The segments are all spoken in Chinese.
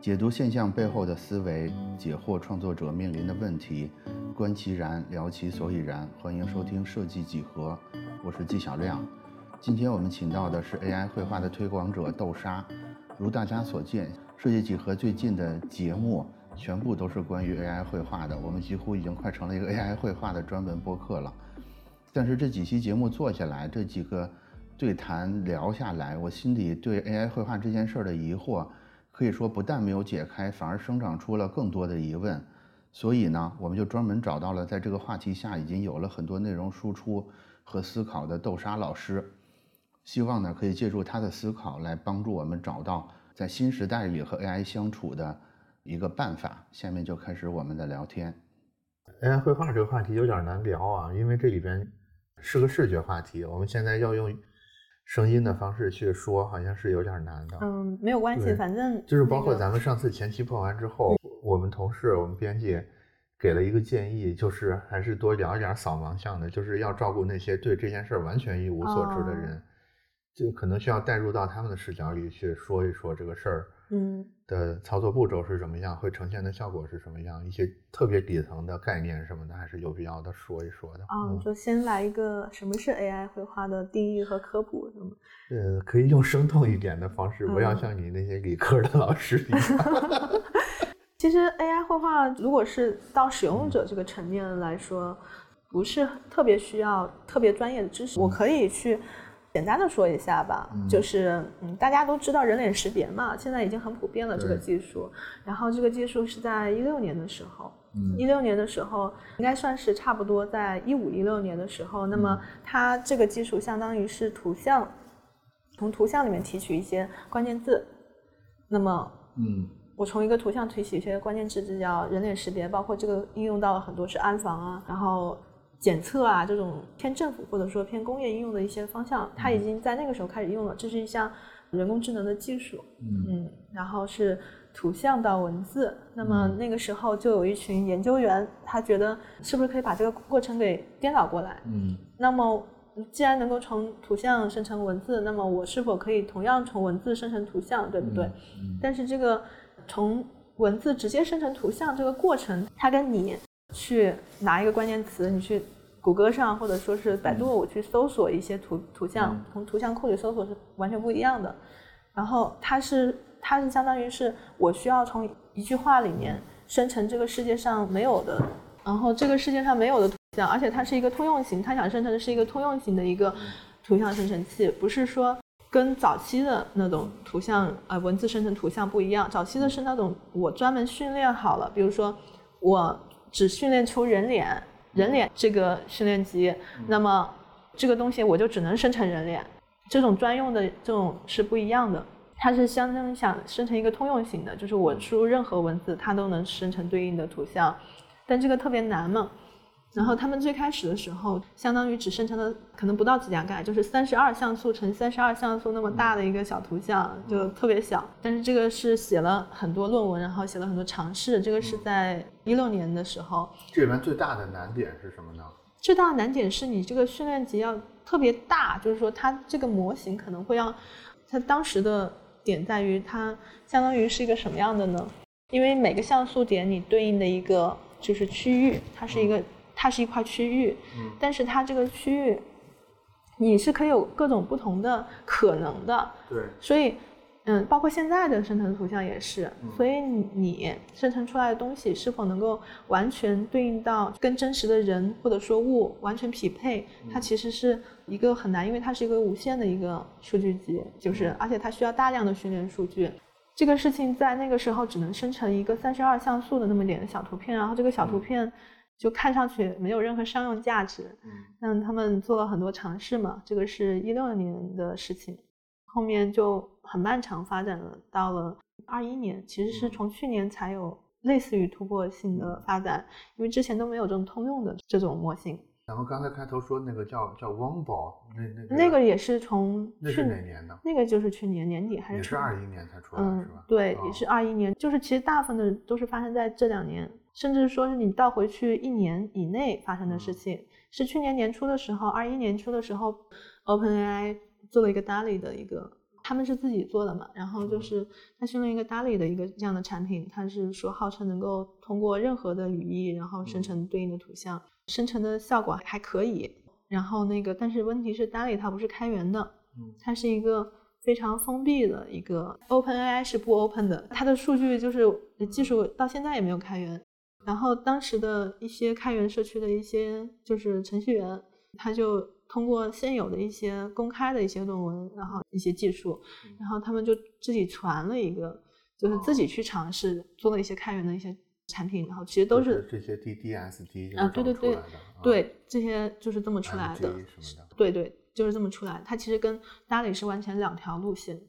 解读现象背后的思维，解惑创作者面临的问题，观其然，聊其所以然。欢迎收听设计几何，我是纪晓亮。今天我们请到的是 AI 绘画的推广者豆沙。如大家所见，设计几何最近的节目全部都是关于 AI 绘画的，我们几乎已经快成了一个 AI 绘画的专门播客了。但是这几期节目做下来，这几个对谈聊下来，我心里对 AI 绘画这件事儿的疑惑。可以说，不但没有解开，反而生长出了更多的疑问。所以呢，我们就专门找到了在这个话题下已经有了很多内容输出和思考的豆沙老师，希望呢可以借助他的思考来帮助我们找到在新时代里和 AI 相处的一个办法。下面就开始我们的聊天。AI 绘画这个话题有点难聊啊，因为这里边是个视觉话题，我们现在要用。声音的方式去说，好像是有点难的。嗯，没有关系，反正就是包括咱们上次前期碰完之后，我们同事、我们编辑给了一个建议，就是还是多聊一点扫盲项的，就是要照顾那些对这件事完全一无所知的人。就可能需要带入到他们的视角里去说一说这个事儿，嗯，的操作步骤是什么样，会呈现的效果是什么样，一些特别底层的概念什么的，还是有必要的说一说的。嗯，就先来一个什么是 AI 绘画的定义和科普，是吗？呃，可以用生动一点的方式，不要像你那些理科的老师一样。其实 AI 绘画如果是到使用者这个层面来说，不是特别需要特别专业的知识，我可以去。简单的说一下吧，就是嗯，大家都知道人脸识别嘛，现在已经很普遍了这个技术。然后这个技术是在一六年的时候，一六年的时候应该算是差不多在一五一六年的时候，那么它这个技术相当于是图像，从图像里面提取一些关键字，那么嗯，我从一个图像提取一些关键字，这叫人脸识别，包括这个应用到了很多是安防啊，然后。检测啊，这种偏政府或者说偏工业应用的一些方向，它已经在那个时候开始用了。这是一项人工智能的技术，嗯，然后是图像到文字。那么那个时候就有一群研究员，他觉得是不是可以把这个过程给颠倒过来？嗯，那么既然能够从图像生成文字，那么我是否可以同样从文字生成图像，对不对？但是这个从文字直接生成图像这个过程，它跟你。去拿一个关键词，你去谷歌上或者说是百度，我去搜索一些图图像，从图像库里搜索是完全不一样的。然后它是它是相当于是我需要从一句话里面生成这个世界上没有的，然后这个世界上没有的图像，而且它是一个通用型，它想生成的是一个通用型的一个图像生成器，不是说跟早期的那种图像呃文字生成图像不一样。早期的是那种我专门训练好了，比如说我。只训练出人脸，人脸这个训练集，那么这个东西我就只能生成人脸。这种专用的这种是不一样的，它是相当于想生成一个通用型的，就是我输入任何文字，它都能生成对应的图像，但这个特别难嘛。然后他们最开始的时候，相当于只生成了可能不到几加盖，就是三十二像素乘三十二像素那么大的一个小图像，就特别小。但是这个是写了很多论文，然后写了很多尝试。这个是在一六年的时候。这里面最大的难点是什么呢？最大的难点是你这个训练集要特别大，就是说它这个模型可能会要，它当时的点在于它相当于是一个什么样的呢？因为每个像素点你对应的一个就是区域，它是一个。它是一块区域，但是它这个区域，你是可以有各种不同的可能的。对，所以，嗯，包括现在的生成图像也是，所以你生成出来的东西是否能够完全对应到跟真实的人或者说物完全匹配，它其实是一个很难，因为它是一个无限的一个数据集，就是而且它需要大量的训练数据。这个事情在那个时候只能生成一个三十二像素的那么点的小图片，然后这个小图片。就看上去没有任何商用价值，嗯，但他们做了很多尝试嘛。这个是一六年的事情，后面就很漫长发展了，到了二一年，其实是从去年才有类似于突破性的发展，因为之前都没有这种通用的这种模型。然后刚才开头说那个叫叫汪宝，那那那个也是从那是哪年的？那个就是去年年底还是？也是二一年才出来是吧？对，也是二一年，就是其实大部分的都是发生在这两年。甚至说是你倒回去一年以内发生的事情，是去年年初的时候，二一年初的时候，OpenAI 做了一个 DALL-E 的一个他们是自己做的嘛，然后就是他训练一个 DALL-E 的一个这样的产品，它是说号称能够通过任何的语义，然后生成对应的图像，生成的效果还可以。然后那个，但是问题是 DALL-E 它不是开源的，它是一个非常封闭的一个 OpenAI 是不 open 的，它的数据就是技术到现在也没有开源。然后当时的一些开源社区的一些就是程序员，他就通过现有的一些公开的一些论文，然后一些技术，然后他们就自己传了一个，就是自己去尝试做了一些开源的一些产品，然后其实都是这些 DDSD 啊，对对对，对这些就是这么出来的，对对，就是这么出来。它其实跟 DALL-E 是完全两条路线。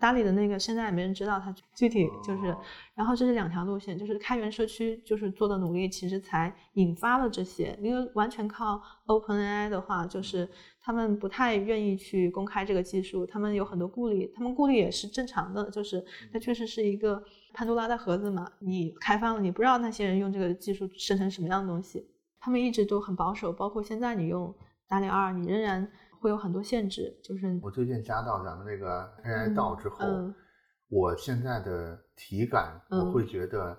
达里的那个现在也没人知道它具体就是，然后这是两条路线，就是开源社区就是做的努力，其实才引发了这些。因为完全靠 OpenAI 的话，就是他们不太愿意去公开这个技术，他们有很多顾虑，他们顾虑也是正常的，就是它确实是一个潘多拉的盒子嘛，你开放了，你不知道那些人用这个技术生成什么样的东西，他们一直都很保守，包括现在你用达里二，你仍然。会有很多限制，就是我最近加到咱们那个 AI 道之后，我现在的体感，我会觉得，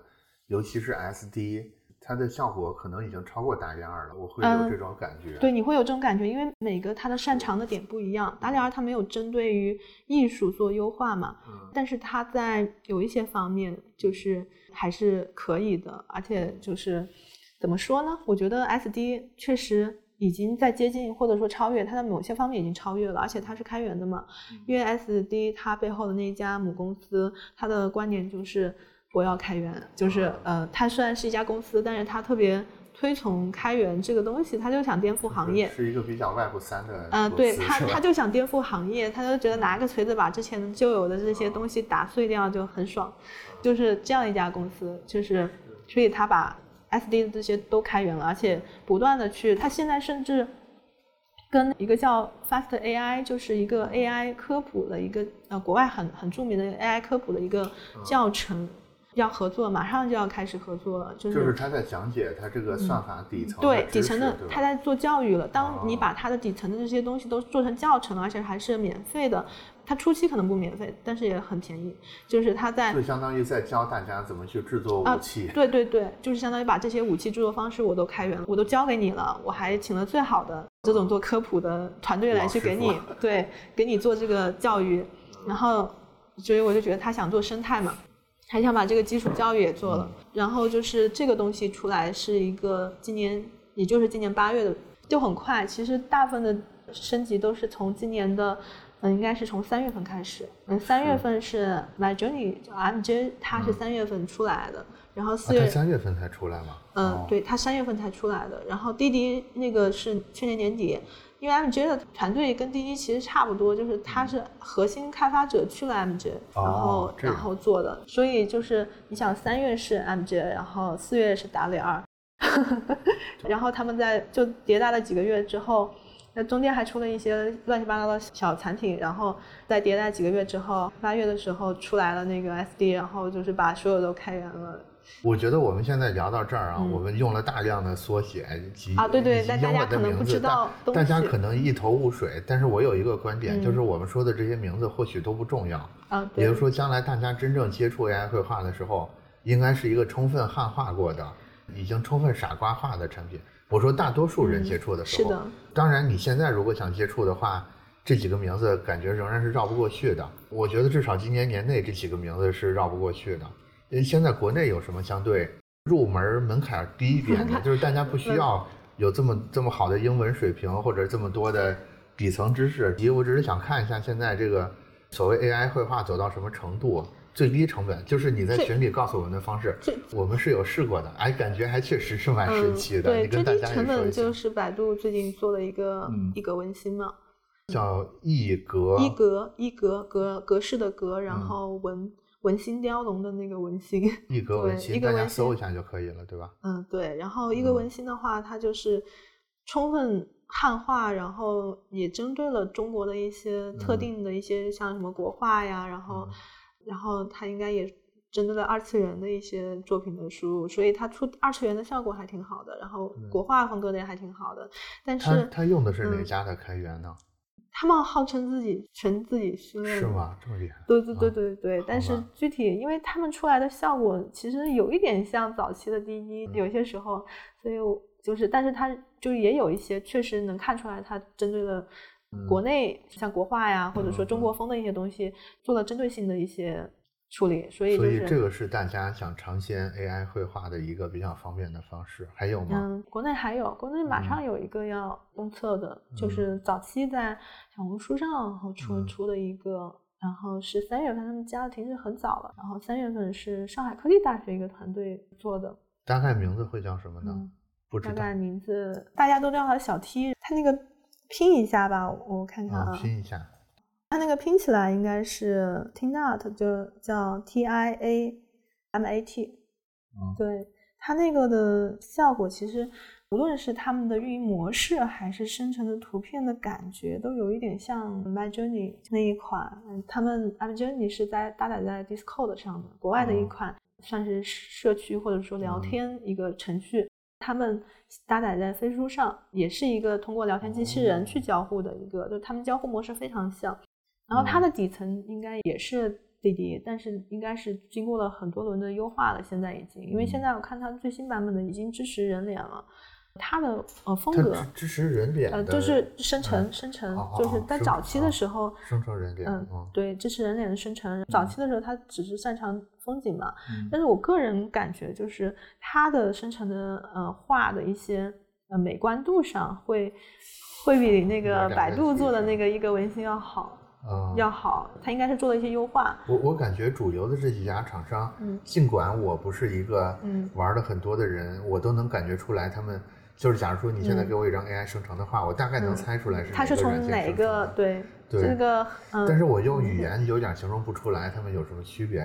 尤其是 SD，它的效果可能已经超过达里二了，我会有这种感觉。对，你会有这种感觉，因为每个它的擅长的点不一样。达里二它没有针对于艺术做优化嘛，但是它在有一些方面就是还是可以的，而且就是怎么说呢？我觉得 SD 确实。已经在接近或者说超越它的某些方面已经超越了，而且它是开源的嘛。因为 SD 它背后的那家母公司，它的观点就是我要开源，就是呃，它虽然是一家公司，但是它特别推崇开源这个东西，他就想颠覆行业。是一个比较外部三的。嗯，对他，他就想颠覆行业，他就觉得拿个锤子把之前旧有的这些东西打碎掉就很爽，就是这样一家公司，就是所以他把。S D 的这些都开源了，而且不断的去，它现在甚至跟一个叫 Fast AI，就是一个 AI 科普的一个呃国外很很著名的 AI 科普的一个教程要合作，马上就要开始合作了。就是就是他在讲解他这个算法底层对底层的他在做教育了。当你把他的底层的这些东西都做成教程，而且还是免费的。它初期可能不免费，但是也很便宜。就是它在，就相当于在教大家怎么去制作武器。对对对，就是相当于把这些武器制作方式我都开源了，我都教给你了，我还请了最好的这种做科普的团队来去给你，对，给你做这个教育。然后，所以我就觉得他想做生态嘛，还想把这个基础教育也做了。然后就是这个东西出来是一个今年，也就是今年八月的，就很快。其实大部分的升级都是从今年的。嗯，应该是从三月份开始。嗯，三月份是 My Journey，就 MJ，它是三月份出来的。然后四月三月份才出来吗？嗯，对，它三月份才出来的。然后滴滴那个是去年年底，因为 MJ 的团队跟滴滴其实差不多，就是它是核心开发者去了 MJ，然后然后做的。所以就是你想，三月是 MJ，然后四月是达里二，然后他们在就迭代了几个月之后。那中间还出了一些乱七八糟的小产品，然后在迭代几个月之后，八月的时候出来了那个 SD，然后就是把所有都开源了。我觉得我们现在聊到这儿啊，我们用了大量的缩写及啊，对对，大家可能不知道，大家可能一头雾水。但是我有一个观点，就是我们说的这些名字或许都不重要啊。也就是说，将来大家真正接触 AI 绘画的时候，应该是一个充分汉化过的、已经充分傻瓜化的产品。我说大多数人接触的时候，当然你现在如果想接触的话，这几个名字感觉仍然是绕不过去的。我觉得至少今年年内这几个名字是绕不过去的。因为现在国内有什么相对入门门槛低一点的，就是大家不需要有这么这么好的英文水平或者这么多的底层知识。我只是想看一下现在这个所谓 AI 绘画走到什么程度。最低成本就是你在群里告诉我们的方式，我们是有试过的，哎，感觉还确实是蛮神奇的。对，最低成本就是百度最近做的一个一格文心嘛，叫一格一格一格格格式的格，然后文文心雕龙的那个文心，一格文心，大家搜一下就可以了，对吧？嗯，对。然后一格文心的话，它就是充分汉化，然后也针对了中国的一些特定的一些，像什么国画呀，然后。然后他应该也针对了二次元的一些作品的输入，所以他出二次元的效果还挺好的。然后国画风格的也还挺好的。但是他用的是哪家的开源呢？他们号称自己全自己训练的，是吗？这么厉害？对对对啊对对，但是具体因为他们出来的效果其实有一点像早期的滴滴，嗯有些时候，所以我就是，但是它就也有一些确实能看出来，它针对了国内像国画呀，或者说嗯中国风的一些东西，做了针对性的一些处理，所以就所以这个是大家想尝鲜 AI 绘画的一个比较方便的方式。还有吗？嗯，国内还有，国内马上嗯有一个要公测的，就嗯是早期在小红书上然后出、嗯出的一个，然后是三月份，他们加的停止很早了，然后三月份是上海科技大学一个团队做的，大概名字会叫什么呢？嗯不知道。大概名字大家都叫它小 T，它那个拼一下吧，我看看啊，啊，拼一下。它那个拼起来应该是 T Nat，就叫 T I A M A T。嗯对它那个的效果，其实无论是他们的运营模式，还是生成的图片的感觉，都有一点像 My Journey 那一款。嗯他们 My Journey 是在搭载在 Discord 上的，国外的一哦款算是社区或者说聊嗯天一个程序。他们搭载在飞书上，也是一个通过聊天机器人去交互的一个，就他们交互模式非常像。然后它的底层应该也是滴滴，但是应该是经过了很多轮的优化了，现在已经，因为现在我看它最新版本的已经支持人脸了，它的呃风格它支支持人脸呃的，就是生成嗯生成哦，就是在早期的哦时候。生成人脸。嗯嗯，对，支持人脸的生成。早期的时候，它只是擅长风景嘛，嗯但是我个人感觉，就是它的生成的呃画的一些呃美观度上会会比那个百度做的那个一个文心要好，嗯要好。它应该是做了一些优化。我我感觉主流的这几家厂商，嗯尽管我不是一个嗯玩的很多的人，我都能感觉出来他们。就是假如说你现在嗯。给我一张 AI 生成的画，我大概能嗯猜出来是它是从哪个软件生成的对对这个嗯，但是我用语言有点形容不出来它们有什么区别，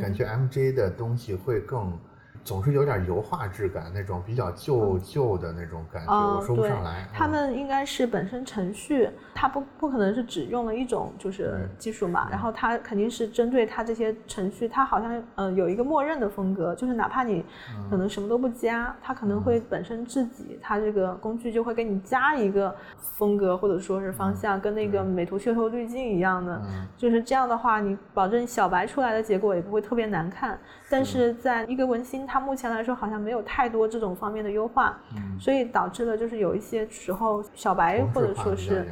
感嗯觉 MJ 的东西会更，总是有点油画质感，那种比较旧旧的那种感觉，哦我说不上来。他嗯。们应该是本身程序，它不不可能是只用了一种就是嗯技术嘛，然后它肯定是针对它这些程序，它好像呃有一个默认的风格，就是哪怕你可能什么都不加，它可能会本身自己，它这个工具就会给你加一个风格或者说是方向，跟那个。美图秀秀滤镜一样的，嗯。就是这样的话，你保证小白出来的结果也不会特别难看。但是在一个文心，它目前来说好像没有太多这种方面的优化，嗯所以导致了就是有一些时候小白或者说是？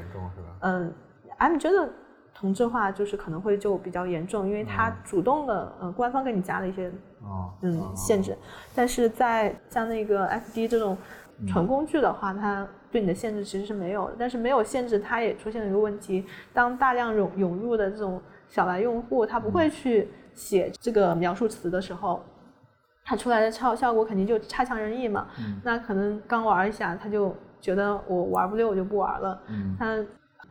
嗯，M 真的同质化就是可能会就比较严重，因为它嗯主动的呃官方给你加了一些哦，嗯哦限制，但是在像那个 FD 这种纯工具的话，它对你的限制其实是没有的。但是没有限制，它也出现了一个问题：当大量涌涌入的这种小白用户，他不会去写这个描述词的时候，它出来的效效果肯定就差强人意嘛。嗯那可能刚玩一下，他就觉得我玩不溜，我就不玩了。嗯他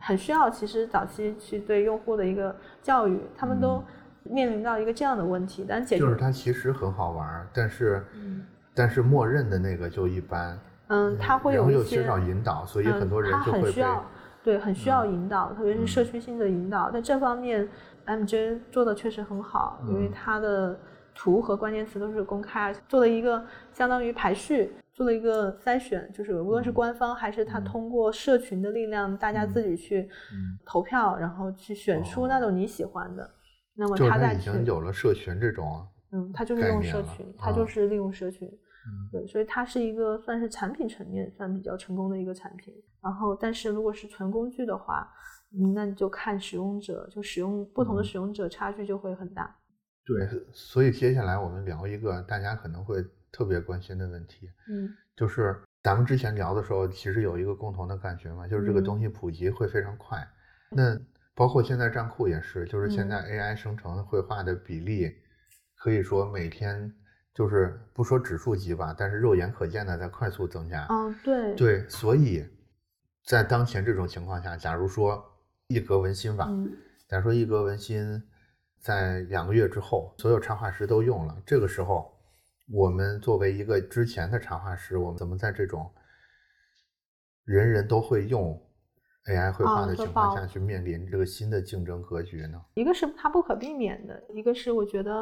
很需要其实早期去对用户的一个教育，他们都面临到一个这样的问题，但解决嗯就是它其实很好玩，但是嗯但是默认的那个就一般，嗯，它会有一些又缺少引导，所以嗯很多人就很需要对很需要引导，特别是社嗯区性的引导，在这方面 MJ 做的确实很好，因为嗯它的图和关键词都是公开，做了一个相当于排序。做了一个筛选，就是无论是嗯官方还是它嗯通过社群的力量，大家嗯自己去嗯投票，然后去选出那种你喜欢的。那么就是它已经有了社群这种，嗯，他就是概用社群，它啊就是利用社群，嗯对，所以它是一个算是产品层面算比较成功的一个产品。然后，但是如果是纯工具的话，嗯那你就看使用者，就使用不同的嗯使用者差距就会很大。对，所以接下来我们聊一个大家可能会特别关心的问题，嗯。就是咱们之前聊的时候，其实有一个共同的感觉嘛，就是这个嗯。东西普及会非常快。那包括现在站酷也是，就是现嗯。在 AI 生成绘画的比例，可以说每天就是不说指数级吧，但是肉眼可见的在快速增加。嗯，对，对，所以在当前这种情况下，假如说一格文心吧，嗯。假如说一格文心在两个月之后，所有插画师都用了，这个时候，我们作为一个之前的插画师，我们怎么在这种人人都会用 AI 绘画的情况下去面临这个新的竞争格局呢？一个是它不可避免的，一个是我觉得，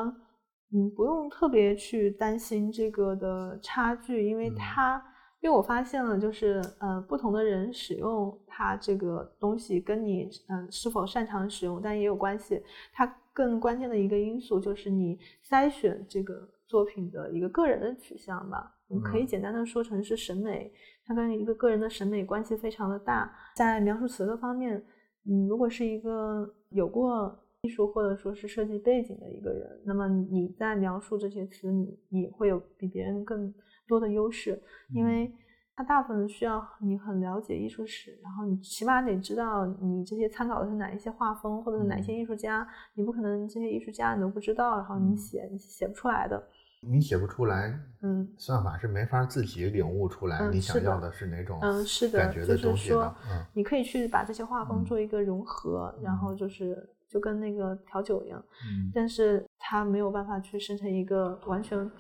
嗯，不用特别去担心这个的差距，因为嗯它因为我发现了，就是呃，不同的人使用它这个东西，跟你嗯、呃是否擅长使用，但也有关系。它更关键的一个因素就是你筛选这个作品的一个个人的取向吧。我们可以嗯简单的说成是审美，它跟一个个人的审美关系非常的大。在描述词的方面，嗯，如果是一个有过艺术或者说是设计背景的一个人，那么你在描述这些词，你你会有比别人更多的优势，因为它大部分需要你很了解艺术史，然后你起码得知道你这些参考的是哪一些画风或者是哪一些艺术家，你不可能这些艺术家你都不知道，然后你写你写不出来的。你写不出来，嗯。算法是没法自己领悟出来嗯你想要的是哪种嗯，是的，感觉的就是说东西的。嗯。你可以去把这些画风嗯。做一个融合，然后就是就跟那个调酒一样，嗯。但是它没有办法去生成一个完全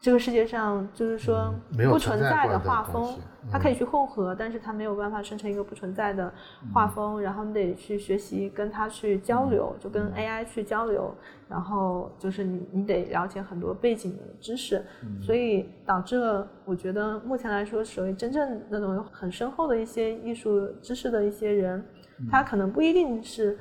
这个世界上就是说不存在的画风，它可以嗯。去混合，但是它没有办法生成一个不存在的画风，然后你得去学习跟它去交流，就跟 AI 去交流，然后就是你你得了解很多背景的知识，所以导致了我觉得目前来说，属于真正那种有很深厚的一些艺术知识的一些人，他可能不一定是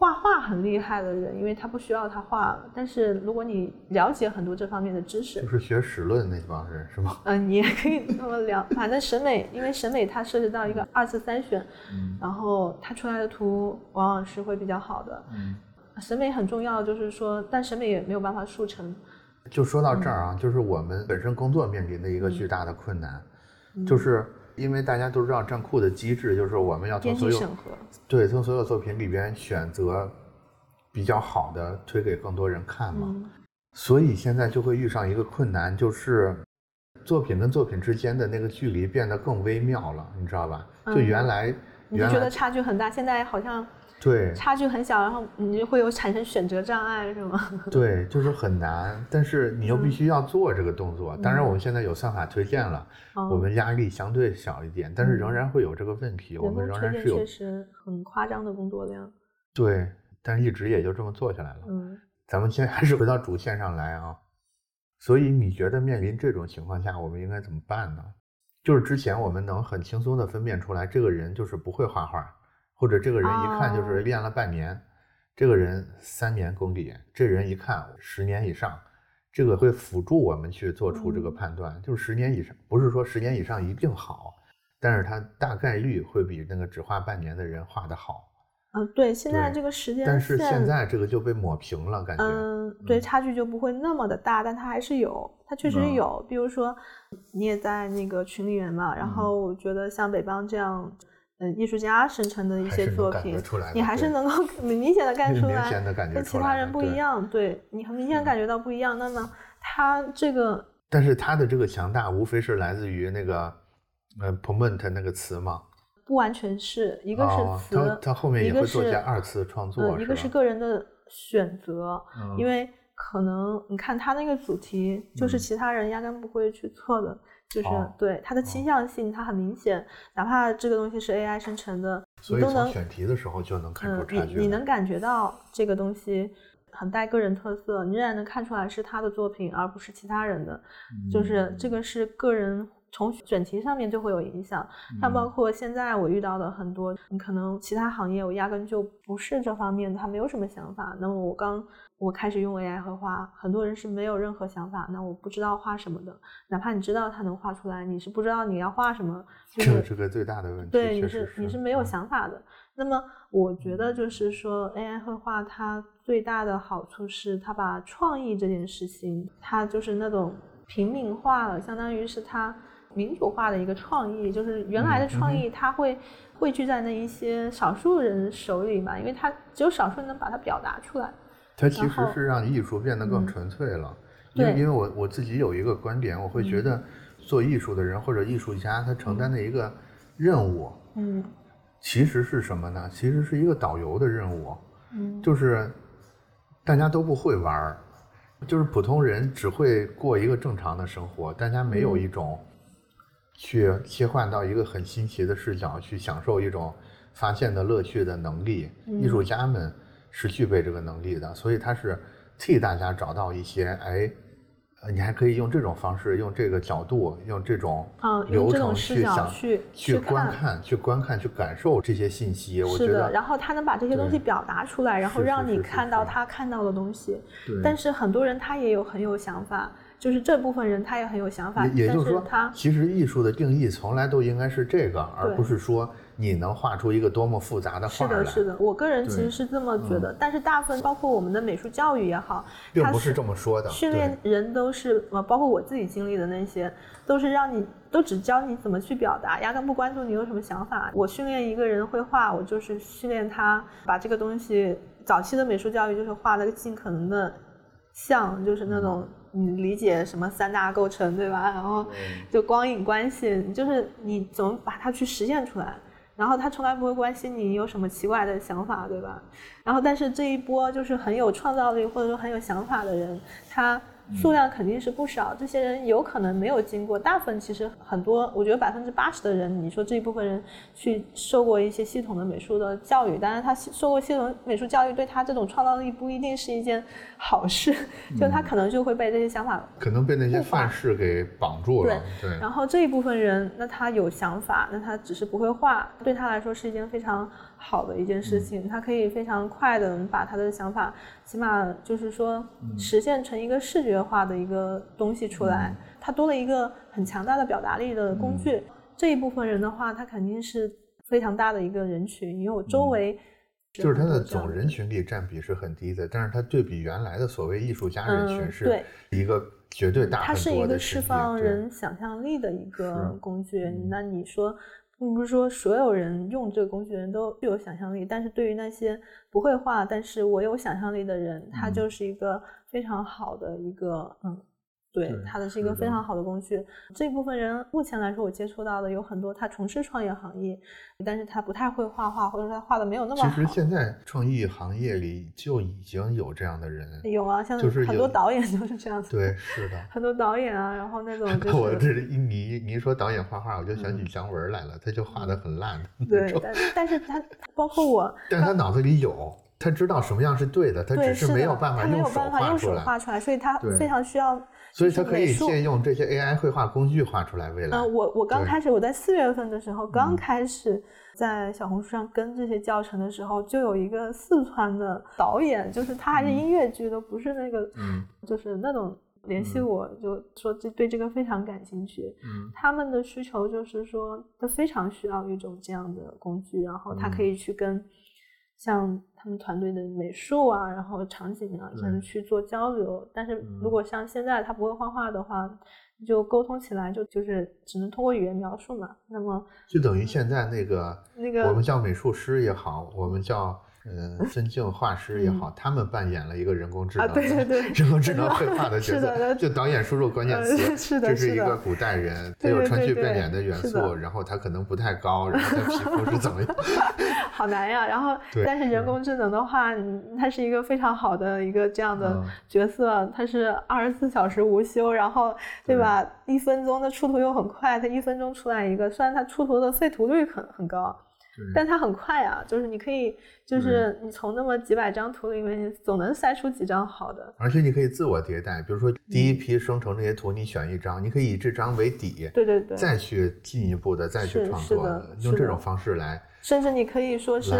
画画很厉害的人，因为他不需要他画。但是如果你了解很多这方面的知识就，是学史论那帮人是吗？嗯、你也可以这么聊。反正审美，因为审美它涉及到一个二次筛选，嗯然后它出来的图往往是会比较好的。嗯，审美很重要，就是说，但审美也没有办法速成。就说到这儿嗯啊，就是我们本身工作面临的一个巨大的困难，就是因为大家都知道站库的机制，就是我们要从所有对从所有作品里边选择比较好的推给更多人看嘛。嗯所以现在就会遇上一个困难，就是作品跟作品之间的那个距离变得更微妙了，你知道吧？就嗯原来、你就觉得差距很大，现在好像对差距很小，然后你就会有产生选择障碍，是吗？对，就是很难，但是你又必嗯须要做这个动作。当然，我们现在有算法推荐了，哦我们压力相对小一点，但是仍然会有这个问题，我人们仍然是有确实很夸张的工作量。对，但是一直也就这么做下来了。嗯咱们现在还是回到主线上来啊。所以你觉得面临这种情况下，我们应该怎么办呢？就是之前我们能很轻松的分辨出来，这个人就是不会画画，或者这个人一看就是哦练了半年，这个人三年功底，这人一看十年以上，这个会辅助我们去做出这个嗯判断。就是十年以上，不是说十年以上一定好，但是他大概率会比那个只画半年的人画的好。嗯，对，现在这个时间但是现在这个就被抹平了，感觉。嗯，对，嗯差距就不会那么的大，但它还是有，它确实嗯有。比如说，你也在那个群里面嘛，然嗯后我觉得像北邦这样，嗯，艺术家生成的一些作品你还是能够很 明显的看出来，明显地感觉跟其他人不一样，对你很明显感觉到不一样。那么他这个，但是他的这个强大，无非是来自于那个呃 “moment” 那个词嘛。不完全是一个哦是词，他他后面一个也会做一是些二次创作，嗯，一个是个人的选择，嗯因为可能你看他那个主题，就是嗯其他人压根不会去测的，就是、哦对它的倾向性，它很明显，哪怕这个东西是 AI 生成的，所以从你都能选题的时候就能看出嗯，差距来你你能感觉到这个东西很带个人特色，你仍然能看出来是他的作品，而不是其他人的，就是这个是个人。从选题上面就会有影响，像包嗯括现在我遇到的很多，你可能其他行业我压根就不是这方面的，他没有什么想法。那么我刚我开始用 AI 绘画，很多人是没有任何想法，那我不知道画什么的，哪怕你知道他能画出来，你是不知道你要画什么，就是这个是个最大的问题。对，你是你是没有嗯想法的。那么我觉得就是说，AI 绘画它最大的好处是，它把创意这件事情，它就是那种平民化了，相当于是它民主化的一个创意，就是原来的创意它会汇聚在那一些少数人手里嘛，因为它只有少数人能把它表达出来。它其实是让艺术变得更嗯纯粹了。因为对因为我我自己有一个观点，我会觉嗯得做艺术的人或者艺术家，他承担的一个任务，嗯其实是什么呢？其实是一个导游的任务。嗯，就是大家都不会玩儿，就是普通人只会过一个正常的生活，大家没有嗯一种去切换到一个很新奇的视角，去享受一种发现的乐趣的能力。艺术家们是具备这个能力的，所以他是替大家找到一些哎呃，你还可以用这种方式，用这个角度，用这种流程去想、角去去去看观看、去观看、去感受这些信息。我觉是的，得，然后他能把这些东西表达出来，然后让你看到他看到的东西。对但是很多人他也有很有想法，就是这部分人他也很有想法，也也就是说他，其实艺术的定义从来都应该是这个，而不是说你能画出一个多么复杂的是画来。的，是的，我个人其实是这么觉得。但是大部分包括我们的美术教育也好，它并不是这么说的。训练人都是呃，包括我自己经历的那些，都是让你都只教你怎么去表达，压根不关注你有什么想法。我训练一个人绘画，我就是训练他把这个东西。早期的美术教育就是画的尽可能的像，就是那种你理解什么三大构成，对吧？然后就光影关系，就是你怎么把它去实现出来。然后他从来不会关心你有什么奇怪的想法，对吧？然后但是这一波就是很有创造力或者说很有想法的人，他数量肯定是不少。这些人有可能没有经过，大部分其实很多，我觉得百分之八十的人，你说这一部分人去受过一些系统的美术的教育，当然他受过系统美术教育，对他这种创造力不一定是一件好事，就他可能就会被这些想法可能被那些范式给绑住了。对，然后这一部分人，那他有想法，那他只是不会画，对他来说是一件非常好的一件事情。他可以非常快的把他的想法，起码就是说实现成一个视觉化的一个东西出来。他多了一个很强大的表达力的工具。这一部分人的话，他肯定是非常大的一个人群，因为我周围就是它的总人群里占比是很低的，但是它对比原来的所谓艺术家人群是一个绝对大它很是一个释放人想象力的一个工具。嗯那你说，并不是说所有人用这个工具的人都具有想象力，但是对于那些不会画但是我有想象力的人，他嗯就是一个非常好的一个嗯。对对，它的是一个非常好的工具。这一部分人目前来说，我接触到的有很多，他从事创业行业，但是他不太会画画，或者说他画的没有那么好其。实现在创意行业里就已经有这样的人，有啊，像就是很多导演都是这样子。对，是的。很多导演啊，然后那种 就是我这一你你一说导演画画，我就想起嗯姜文来了，他就画的很烂的对种，，但但是他包括我，但是他脑子里有，他知道什么样是对的，他，只是没有办法用手画出来，所以他非常需要所以就是他可以借用这些 AI 绘画工具画出来未来。嗯，我我刚开始，我在四月份的时候刚嗯。开始在小红书上跟这些教程的时候，就有一个四川的导演，就是他还是嗯。音乐剧的，不是那个，嗯。就是那种联系嗯。我，就说这对这个非常感兴趣。嗯。他们的需求就是说，他非常需要一种这样的工具，然后他可嗯。以去跟像他们团队的美术啊，然后场景啊，才能去做交流。但是嗯如果像现在他不会画画的话，就沟通起来就就是只能通过语言描述嘛。那么就等于现在那个那个我们叫美术师也好，我们叫呃分镜画师也好，他们扮演了一个人工智能对对对，人工智能绘画的角色，就导演输入关键呃词，是的这是一个古代人，他有川剧变脸的元素，然后他可能不太高，然后他皮肤是怎么样？好难呀。然后 对，但是人工智能的话，嗯它是一个非常好的一个这样的嗯角色，它是二十四小时无休，然后对吧？一分钟的出图又很快，它一分钟出来一个，虽然它出图的废图率很很高，但它很快啊，就是你可以，就是你从那么几百张图里面，你总能筛出几张好的。而且你可以自我迭代，比如说第一批生成这些图，你选一张，你可以以这张为底，对对对，再去进一步的再去创作用这种方式来。甚至你可以说是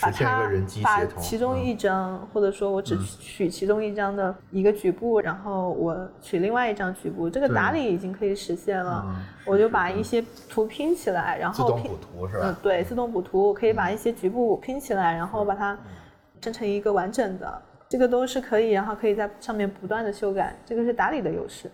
把它把其中一张，或者说我只嗯取其中一张的一个局部，然后我取另外一张局部，这个打理已经可以实现了。嗯我就把一些图拼起来，然后拼自动补图是嗯吧？，对，自动补图，我可以把一些局部拼起来，然后把它生成一个完整的，这个都是可以，然后可以在上面不断的修改，这个是打理的优势。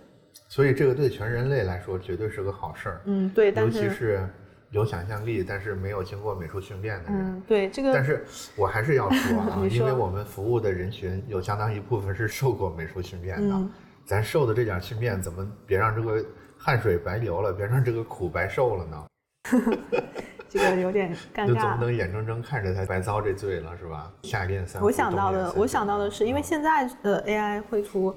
所以这个对全人类来说绝对是个好事儿，嗯，对，尤但是其是有想象力但是没有经过美术训练的人。嗯，对这个，但是我还是要说啊，说因为我们服务的人群有相当一部分是受过美术训练的，嗯咱受的这点训练，怎么别让这个汗水白流了，别让这个苦白受了呢？这个有点尴尬就总尬不。能眼睁睁看着他白遭这罪了，是吧？夏练三，我想到的，我想到的是，因为现在的 AI 绘图，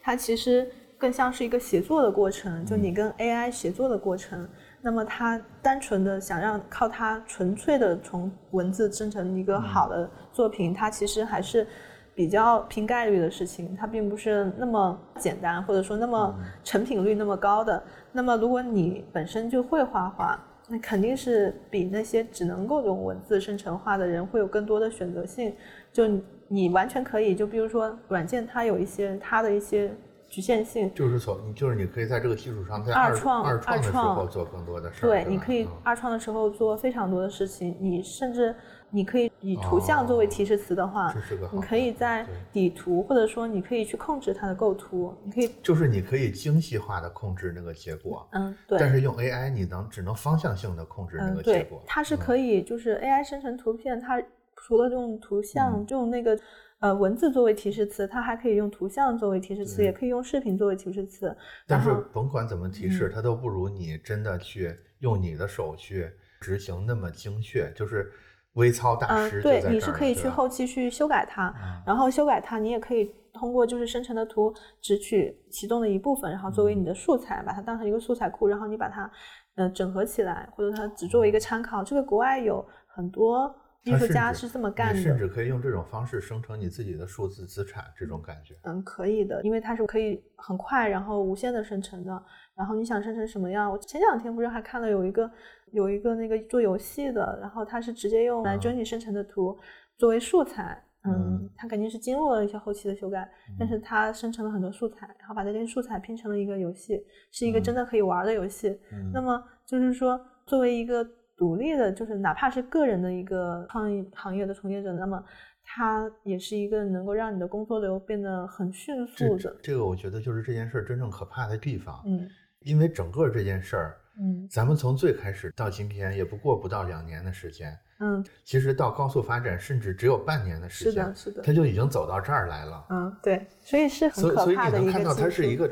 它其实更像是一个协作的过程，就你跟 AI 协作的过程。那么他单纯的想让靠他纯粹的从文字生成一个好的作品，他其实还是比较拼概率的事情，它并不是那么简单，或者说那么成品率那么高的。那么如果你本身就会画画，那肯定是比那些只能够用文字生成画的人会有更多的选择性。就你完全可以，就比如说软件，它有一些它的一些。局限性就是从，就是你可以在这个基础上，在二创二创的时候做更多的事儿。对，你可以二创的时候做非常多的事情。你甚至你可以以图像作为提示词的话，你可以在底图或者说你可以去控制它的构图，你可以就是你可以精细化的控制那个结果。嗯，对。但是用 AI，你能只能方向性的控制那个结果。它是可以，就是 AI 生成图片，它除了用图像，用那个。呃，文字作为提示词，它还可以用图像作为提示词，也可以用视频作为提示词。但是甭管怎么提示，它都不如你真的去用你的手去执行那么精确。就是微操大师对，你是可以去后期去修改它，然后修改它，你也可以通过就是生成的图只取其中的一部分，然后作为你的素材，把它当成一个素材库，然后你把它呃整合起来，或者它只作为一个参考。这个国外有很多。艺术家是这么干的，甚至可以用这种方式生成你自己的数字资产，这种感觉。嗯，可以的，因为它是可以很快，然后无限的生成的。然后你想生成什么样？我前两天不是还看了有一个有一个那个做游戏的，然后他是直接用来 Journey 生成的图作为素材。嗯，它肯定是经过了一些后期的修改，但是它生成了很多素材，然后把这些素材拼成了一个游戏，是一个真的可以玩的游戏。那么就是说，作为一个。独立的，就是哪怕是个人的一个创意行业的从业者，那么他也是一个能够让你的工作流变得很迅速的。这个我觉得就是这件事儿真正可怕的地方。嗯，因为整个这件事儿，嗯，咱们从最开始到今天也不过不到两年的时间。嗯，其实到高速发展，甚至只有半年的时间。是的，是的，他就已经走到这儿来了。嗯，对，所以是很可怕的一个。所以你能看到它是一个。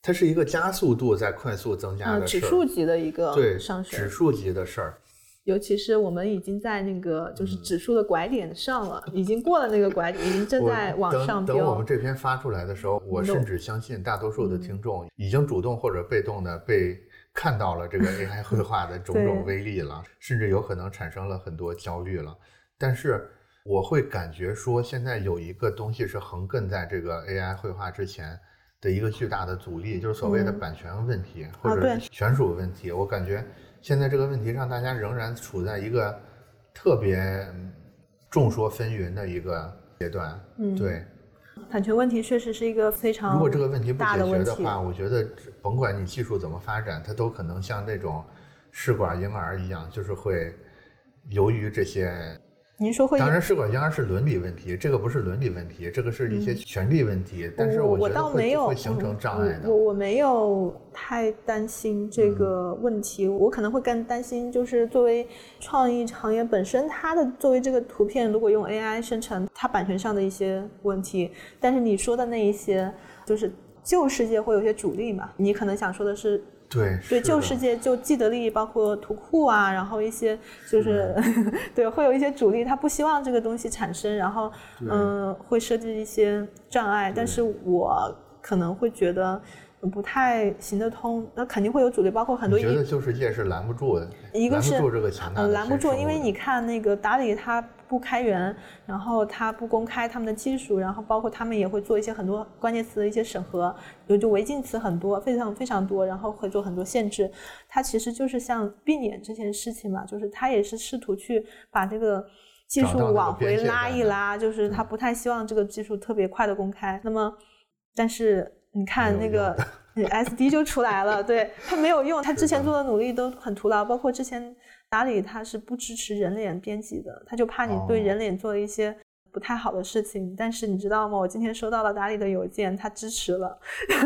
它是一个加速度在快速增加的指数级的一个对上升，指数级的事儿。尤其是我们已经在那个就是指数的拐点上了，已经过了那个拐点，已经正在往上飙。等我们这篇发出来的时候，我甚至相信大多数的听众已经主动或者被动的被看到了这个 AI 绘画的种种威力了，甚至有可能产生了很多焦虑了。但是我会感觉说，现在有一个东西是横亘在这个 AI 绘画之前。的一个巨大的阻力，就是所谓的版权问题或者权属问题。我感觉现在这个问题上，大家仍然处在一个特别众说纷纭的一个阶段。嗯，对，版权问题确实是一个非常如果这个问题不解决的话，我觉得甭管你技术怎么发展，它都可能像那种试管婴儿一样，就是会由于这些。您说会？当然，试管婴儿是伦理问题，这个不是伦理问题，这个是一些权利问题。但是我觉得会会形成障碍的。我我没有太担心这个问题，我可能会更担心，就是作为创意行业本身，它的作为这个图片，如果用 AI 生成，它版权上的一些问题。但是你说的那一些，就是旧世界会有些阻力嘛？你可能想说的是。对对，旧世界就既得利益，包括图库啊，然后一些就是对，会有一些主力，他不希望这个东西产生，然后嗯，会设置一些障碍。但是我可能会觉得不太行得通，那肯定会有阻力，包括很多。觉得旧世界是拦不住的，一个是拦不住这个强大的拦不住，因为你看那个达里他。不开源，然后他不公开他们的技术，然后包括他们也会做一些很多关键词的一些审核，有就违禁词很多，非常非常多，然后会做很多限制。他其实就是像避免这件事情嘛，就是他也是试图去把这个技术往回拉一拉，就是他不太希望这个技术特别快的公开。那么，但是你看那个 SD 就出来了，对他没有用，他之前做的努力都很徒劳，包括之前。哪里他是不支持人脸编辑的，他就怕你对人脸做一些。不太好的事情，但是你知道吗？我今天收到了达里的邮件，他支持了，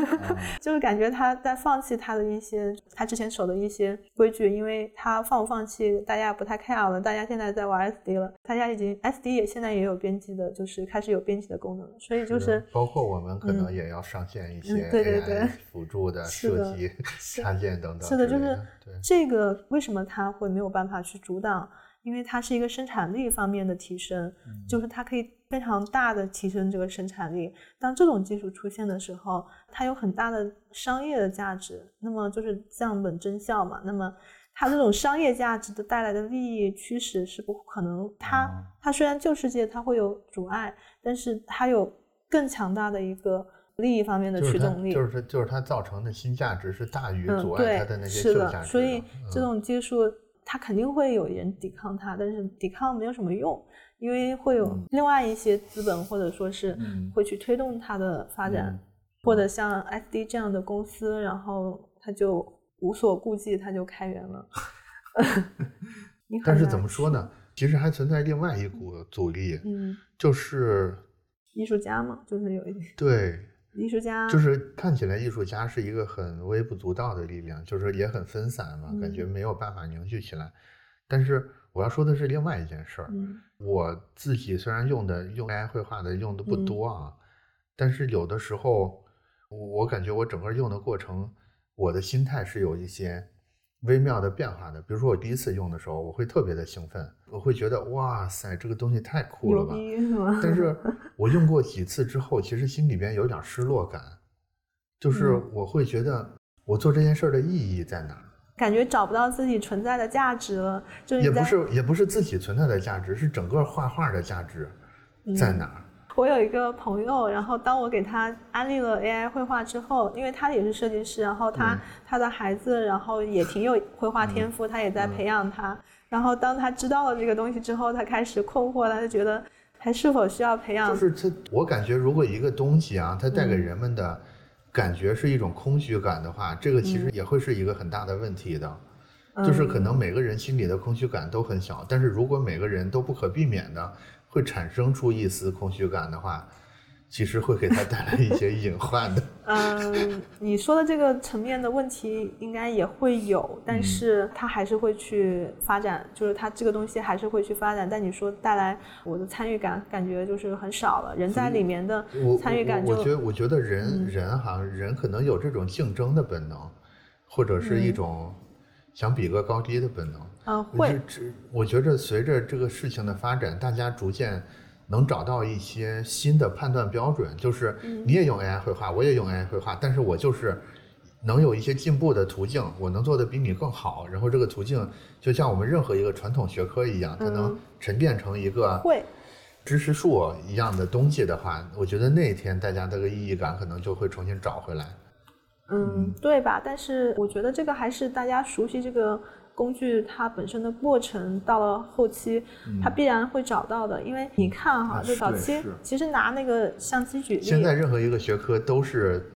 就是感觉他在放弃他的一些他之前守的一些规矩，因为他放不放弃，大家不太 care 了。大家现在在玩 SD 了，大家已经 SD 也现在也有编辑的，就是开始有编辑的功能，所以就是包括我们可能也要上线一些对对对辅助的设计插件等等。是的，就是这个为什么他会没有办法去阻挡？因为它是一个生产力方面的提升，就是它可以非常大的提升这个生产力。当这种技术出现的时候，它有很大的商业的价值，那么就是降本增效嘛。那么它这种商业价值的带来的利益驱使是不可能。它它虽然旧世界它会有阻碍，但是它有更强大的一个利益方面的驱动力。就是就是它造成的新价值是大于阻碍它的那些旧价值。所以这种技术它肯定会有人抵抗他，但是抵抗没有什么用，因为会有另外一些资本或者说是会去推动它的发展，或者像 SD 这样的公司，然后他就。无所顾忌，他就开源了。但是怎么说呢？其实还存在另外一股阻力，嗯，就是艺术家嘛，就是有一点对艺术家，就是看起来艺术家是一个很微不足道的力量，就是也很分散嘛，感觉没有办法凝聚起来。但是我要说的是另外一件事儿，我自己虽然用的用 AI 绘画的用的不多啊，但是有的时候我感觉我整个用的过程。我的心态是有一些微妙的变化的。比如说，我第一次用的时候，我会特别的兴奋，我会觉得哇塞，这个东西太酷了吧！但是，我用过几次之后，其实心里边有点失落感，就是我会觉得我做这件事的意义在哪？感觉找不到自己存在的价值了。就也不是，也不是自己存在的价值，是整个画画的价值在哪？我有一个朋友，然后当我给他安利了 AI 绘画之后，因为他也是设计师，然后他他的孩子，然后也挺有绘画天赋，他也在培养他。然后当他知道了这个东西之后，他开始困惑了，他觉得还是否需要培养？就是他，我感觉如果一个东西啊，它带给人们的感觉是一种空虚感的话，这个其实也会是一个很大的问题的。就是可能每个人心里的空虚感都很小，但是如果每个人都不可避免的。会产生出一丝空虚感的话，其实会给他带来一些隐患的。嗯，你说的这个层面的问题应该也会有，但是他还是会去发展，就是他这个东西还是会去发展。但你说带来我的参与感，感觉就是很少了。人在里面的参与感，我觉得我觉得人人好像人可能有这种竞争的本能，或者是一种想比个高低的本能。嗯，会。我觉着随着这个事情的发展，大家逐渐能找到一些新的判断标准。就是你也用 AI 绘画，我也用 AI 绘画，但是我就是能有一些进步的途径，我能做的比你更好。然后这个途径就像我们任何一个传统学科一样，它能沉淀成一个会知识树一样的东西的话，我觉得那一天大家这个意义感可能就会重新找回来。嗯，对吧？但是我觉得这个还是大家熟悉这个。工具它本身的过程到了后期，它必然会找到的，因为你看哈，就早期其实拿那个相机举例，现在任何一个学科都是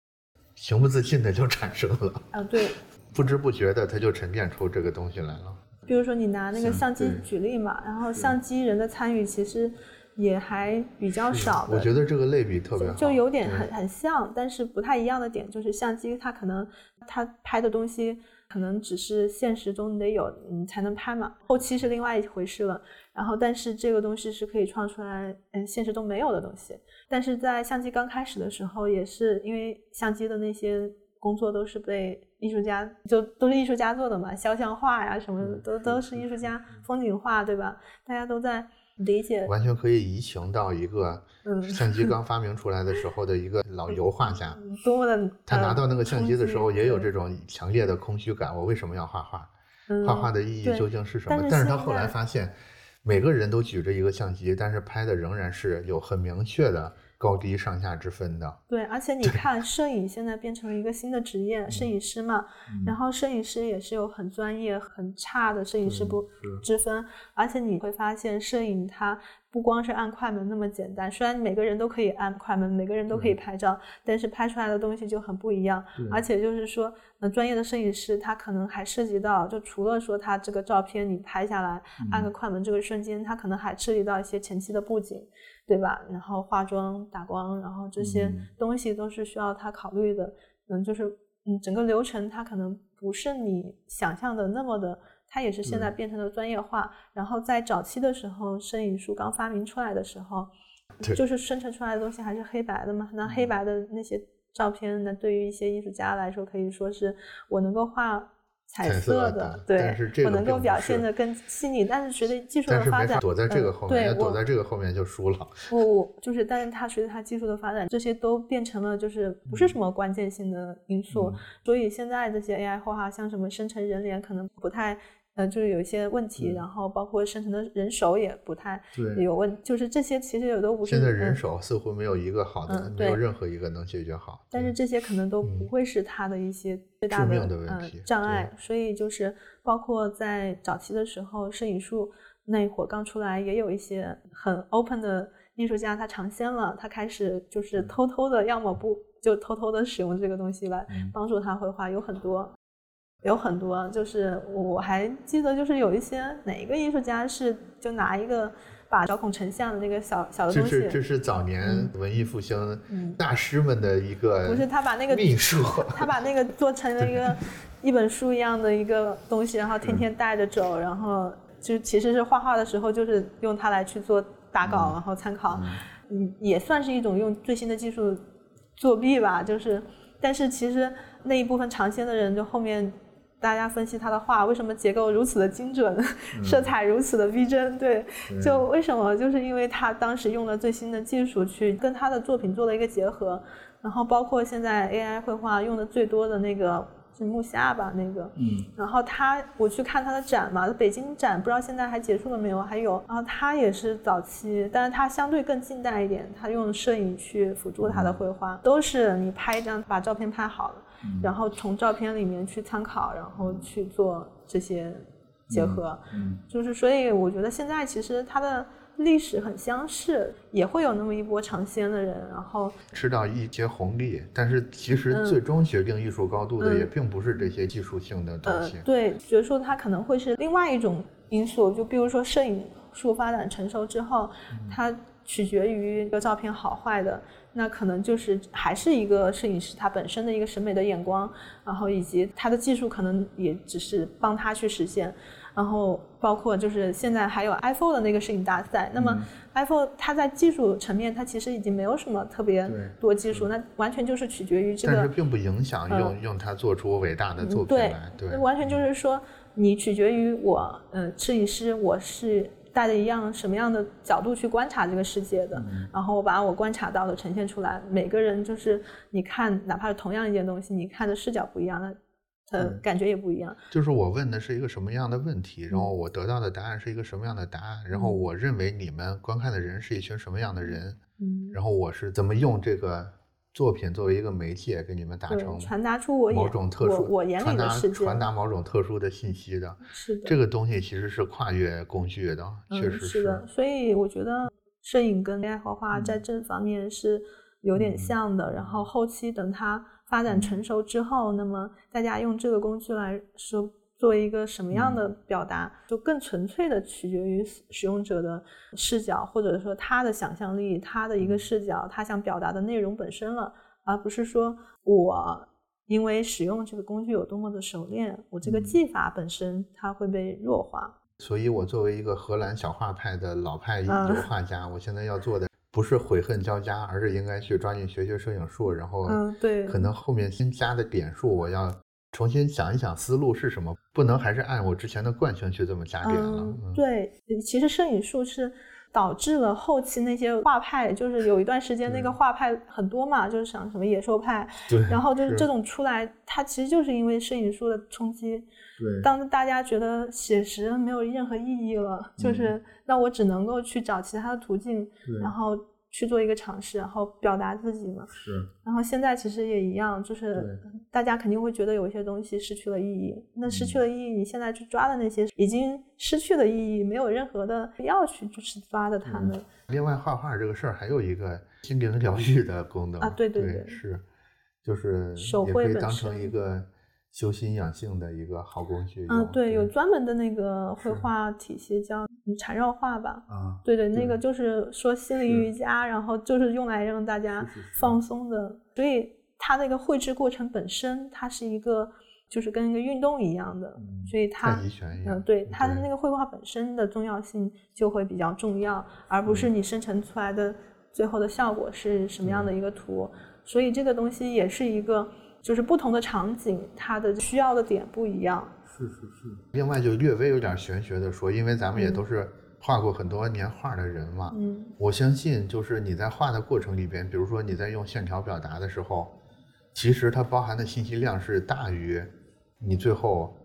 情不自禁的就产生了啊，对，不知不觉的它就沉淀出这个东西来了。比如说你拿那个相机举例嘛，然后相机人的参与其实也还比较少的。我觉得这个类比特别好，就有点很很像，但是不太一样的点就是相机它可能它拍的东西。可能只是现实中你得有，你才能拍嘛。后期是另外一回事了。然后，但是这个东西是可以创出来，嗯，现实中没有的东西。但是在相机刚开始的时候，也是因为相机的那些工作都是被艺术家，就都是艺术家做的嘛，肖像画呀什么的都都是艺术家，风景画对吧？大家都在。理解完全可以移情到一个相机刚 发明出来的时候的一个老油画家，多么的他拿到那个相机的时候也有这种强烈的空虚感。我为什么要画画？画画的意义究竟是什么？但是他后来发现，每个人都举着一个相机，但是拍的仍然是有很明确的。高低上下之分的，对，而且你看，摄影现在变成了一个新的职业，摄影师嘛，然后摄影师也是有很专业、很差的摄影师不之分，而且你会发现，摄影它不光是按快门那么简单，虽然每个人都可以按快门，每个人都可以拍照，但是拍出来的东西就很不一样，而且就是说，呃，专业的摄影师他可能还涉及到，就除了说他这个照片你拍下来按个快门这个瞬间，他可能还涉及到一些前期的布景。对吧？然后化妆、打光，然后这些东西都是需要他考虑的。嗯，就是嗯，整个流程他可能不是你想象的那么的，他也是现在变成了专业化。然后在早期的时候，摄影术刚发明出来的时候，就是生成出来的东西还是黑白的嘛。那黑白的那些照片，那对于一些艺术家来说，可以说是我能够画彩彩色的的，对，但是这个我能够表现的更细腻，但是随着技术的发展，躲在这个嗯后面，对躲在这个后面就输了。不我就是，但是它随着它技术的发展，这些都变成了就是不是什么关键性的因素，嗯所以现在这些 AI 画画，像什么生成人脸可能不太。呃，就是有一些问题，嗯。然后包括生成的人手也不太对。有问，就是这些其实也都不是现在人嗯手似乎没有一个好的，嗯没有任何一个能解决好。但是这些可能都不嗯。会是他的一些最大的呃题障碍，所以就是包括在早期的时候，摄影术那一会儿刚出来，也有一些很 open 的艺术家，他尝鲜了，他开始就是嗯偷偷的，要么不就偷偷的使用这个东西来嗯。帮助他绘画，有很多。有很多，就是我还记得，就是有一些哪一个艺术家是就拿一个把小孔成像的那个小小的这东西，是这是早年文艺复兴嗯。大师们的一个不是他把那个秘术，他把那个做成了一个一本书一样的一个东西，然后天天带着走，然后就其实是画画的时候就是用它来去做打稿，然后参考，嗯，也算是一种用最新的技术作弊吧，就是，但是其实那一部分尝鲜的人，就后面大家分析他的画为什么结构如此的精准，色彩如此的逼真，对，就为什么？就是因为他当时用了最新的技术去跟他的作品做了一个结合，然后包括现在 AI 绘画用的最多的那个是木下吧，那个，嗯，然后他我去看他的展嘛，北京展不知道现在还结束了没有？还有，然后他也是早期，但是他相对更近代一点，他用摄影去辅助他的绘画，都是你拍一张把照片拍好了，然后从照片里面去参考，然后去做这些结合，嗯。就是所以我觉得现在其实它的历史很相似，也会有那么一波尝鲜的人，然后吃到一些红利，但是其实嗯。最终决定艺术高度的嗯。也并不是这些技术性的东呃西。，对，觉得说它可能会是另外一种因素，就比如说摄影术发展成熟之后，它取决于一个照片好坏的，那可能就是还是一个摄影师他本身的一个审美的眼光，然后以及他的技术可能也只是帮他去实现。然后包括就是现在还有 iPhone 的那个摄影大赛，那么 iPhone 它在技术层面它其实已经没有什么特别多技术，那完全就是取决于这个但是并不影响嗯用用它做出伟大的作品对来。对那，完全就是说，你取决于我，嗯、摄影师我是带着一样什么样的角度去观察这个世界的，嗯然后我把我观察到的呈现出来。每个人就是你看，哪怕是同样一件东西，你看的视角不一样，那它嗯感觉也不一样。就是我问的是一个什么样的问题，然后我得到的答案是一个什么样的答案，然后嗯我认为你们观看的人是一群什么样的人，嗯，然后我是怎么用这个作品作为一个媒介给你们达，成传达出我某种特殊我我眼里传达的世界，传达某种特殊的信息的。是的，这个东西其实是跨越工具的，确嗯，实是的，所以我觉得摄影跟 AI 画画嗯在这方面是有点像的。然后后期等它发嗯展成熟之后，那么大家用这个工具来说。作为一个什么样嗯。的表达，就更纯粹的取决于使使用者的视角，或者说他的想象力，他的一嗯。个视角，他想表达的内容本身了，而不是说我因为使用这个工具有多么的熟练，我这个嗯。技法本身它会被弱化。所以我作为一个荷兰小画派的老派嗯油。画家，我现在要做的不是悔恨交加，而是应该去抓紧学学摄影术，然后嗯对。可能后面新加的点数，我要重新想一想思路是什么，不能还是按我之前的惯性去这么加点了。对，其实摄影术是导致了后期那些画派，就是有一段时间那个画派很多嘛，就是像什么野兽派，对然后就是是这种出来，它其实就是因为摄影术的冲击。对当大家觉得写实没有任何意义了，就是那我只能够去找其他的途径，然后去做一个尝试，然后表达自己嘛。是。然后现在其实也一样，就是大家肯定会觉得有一些东西失去了意义。那失嗯。去了意义，你现在去抓的那些已经失去了意义，没有任何的必要去就是抓的它们。另外，画画这个事儿还有一个心灵疗愈的功能啊对对对对。是，就是手也可以当绘本身成一。个修心养性的一个好工具嗯、对，有专门的那个绘画体系叫缠绕画吧。啊，对对，那个就是说心理瑜伽，然后就是用来让大家是是是放松的。所以它那个绘制过程本身，它是一个就是跟一个运动一样的，嗯所以它嗯，样。对它的那个绘画本身的重要性就会比较重要，而不嗯是你生成出来的最后的效果是什么样的一个图。所以这个东西也是一个就是不同的场景，它的需要的点不一样。是是是。另外，就略微有点玄学的说，因为咱们也嗯都是画过很多年画的人嘛，嗯我相信就是你在画的过程里边，比如说你在用线条表达的时候，其实它包含的信息量是大于你最后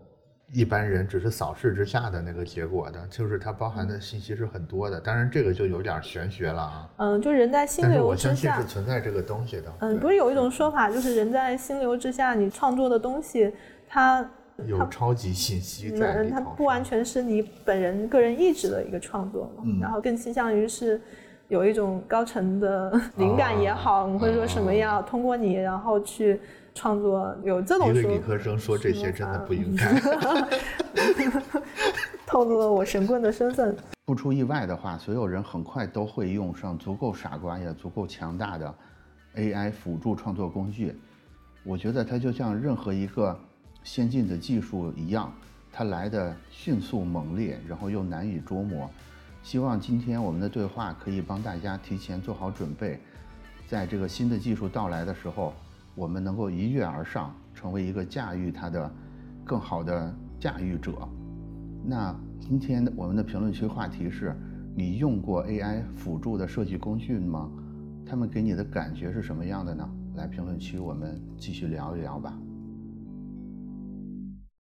一般人只是扫视之下的那个结果的，就是它包含的信息是很多的。当然，这个就有点玄学了啊。嗯，就人在心但是流之下我相信是，存在这个东西的。嗯，对不是有一种说法，就是人在心流之下，你创作的东西，它有超级信息在嗯，里头。它不完全是你本人个人意志的一个创作嘛，嗯然后更倾向于是有一种高层的灵感也好，哦或者说什么样，通过你然后去创作，有这种说一个理科生说这些真的不应 该。透露了我神棍的身份。不出意外的话，所有人很快都会用上足够傻瓜也足够强大的 AI 辅助创作工具。我觉得它就像任何一个先进的技术一样，它来的迅速猛烈，然后又难以捉摸。希望今天我们的对话可以帮大家提前做好准备，在这个新的技术到来的时候，我们能够一跃而上，成为一个驾驭它的更好的驾驭者。那今天我们的评论区话题是：你用过 AI 辅助的设计工具吗？他们给你的感觉是什么样的呢？来评论区我们继续聊一聊吧。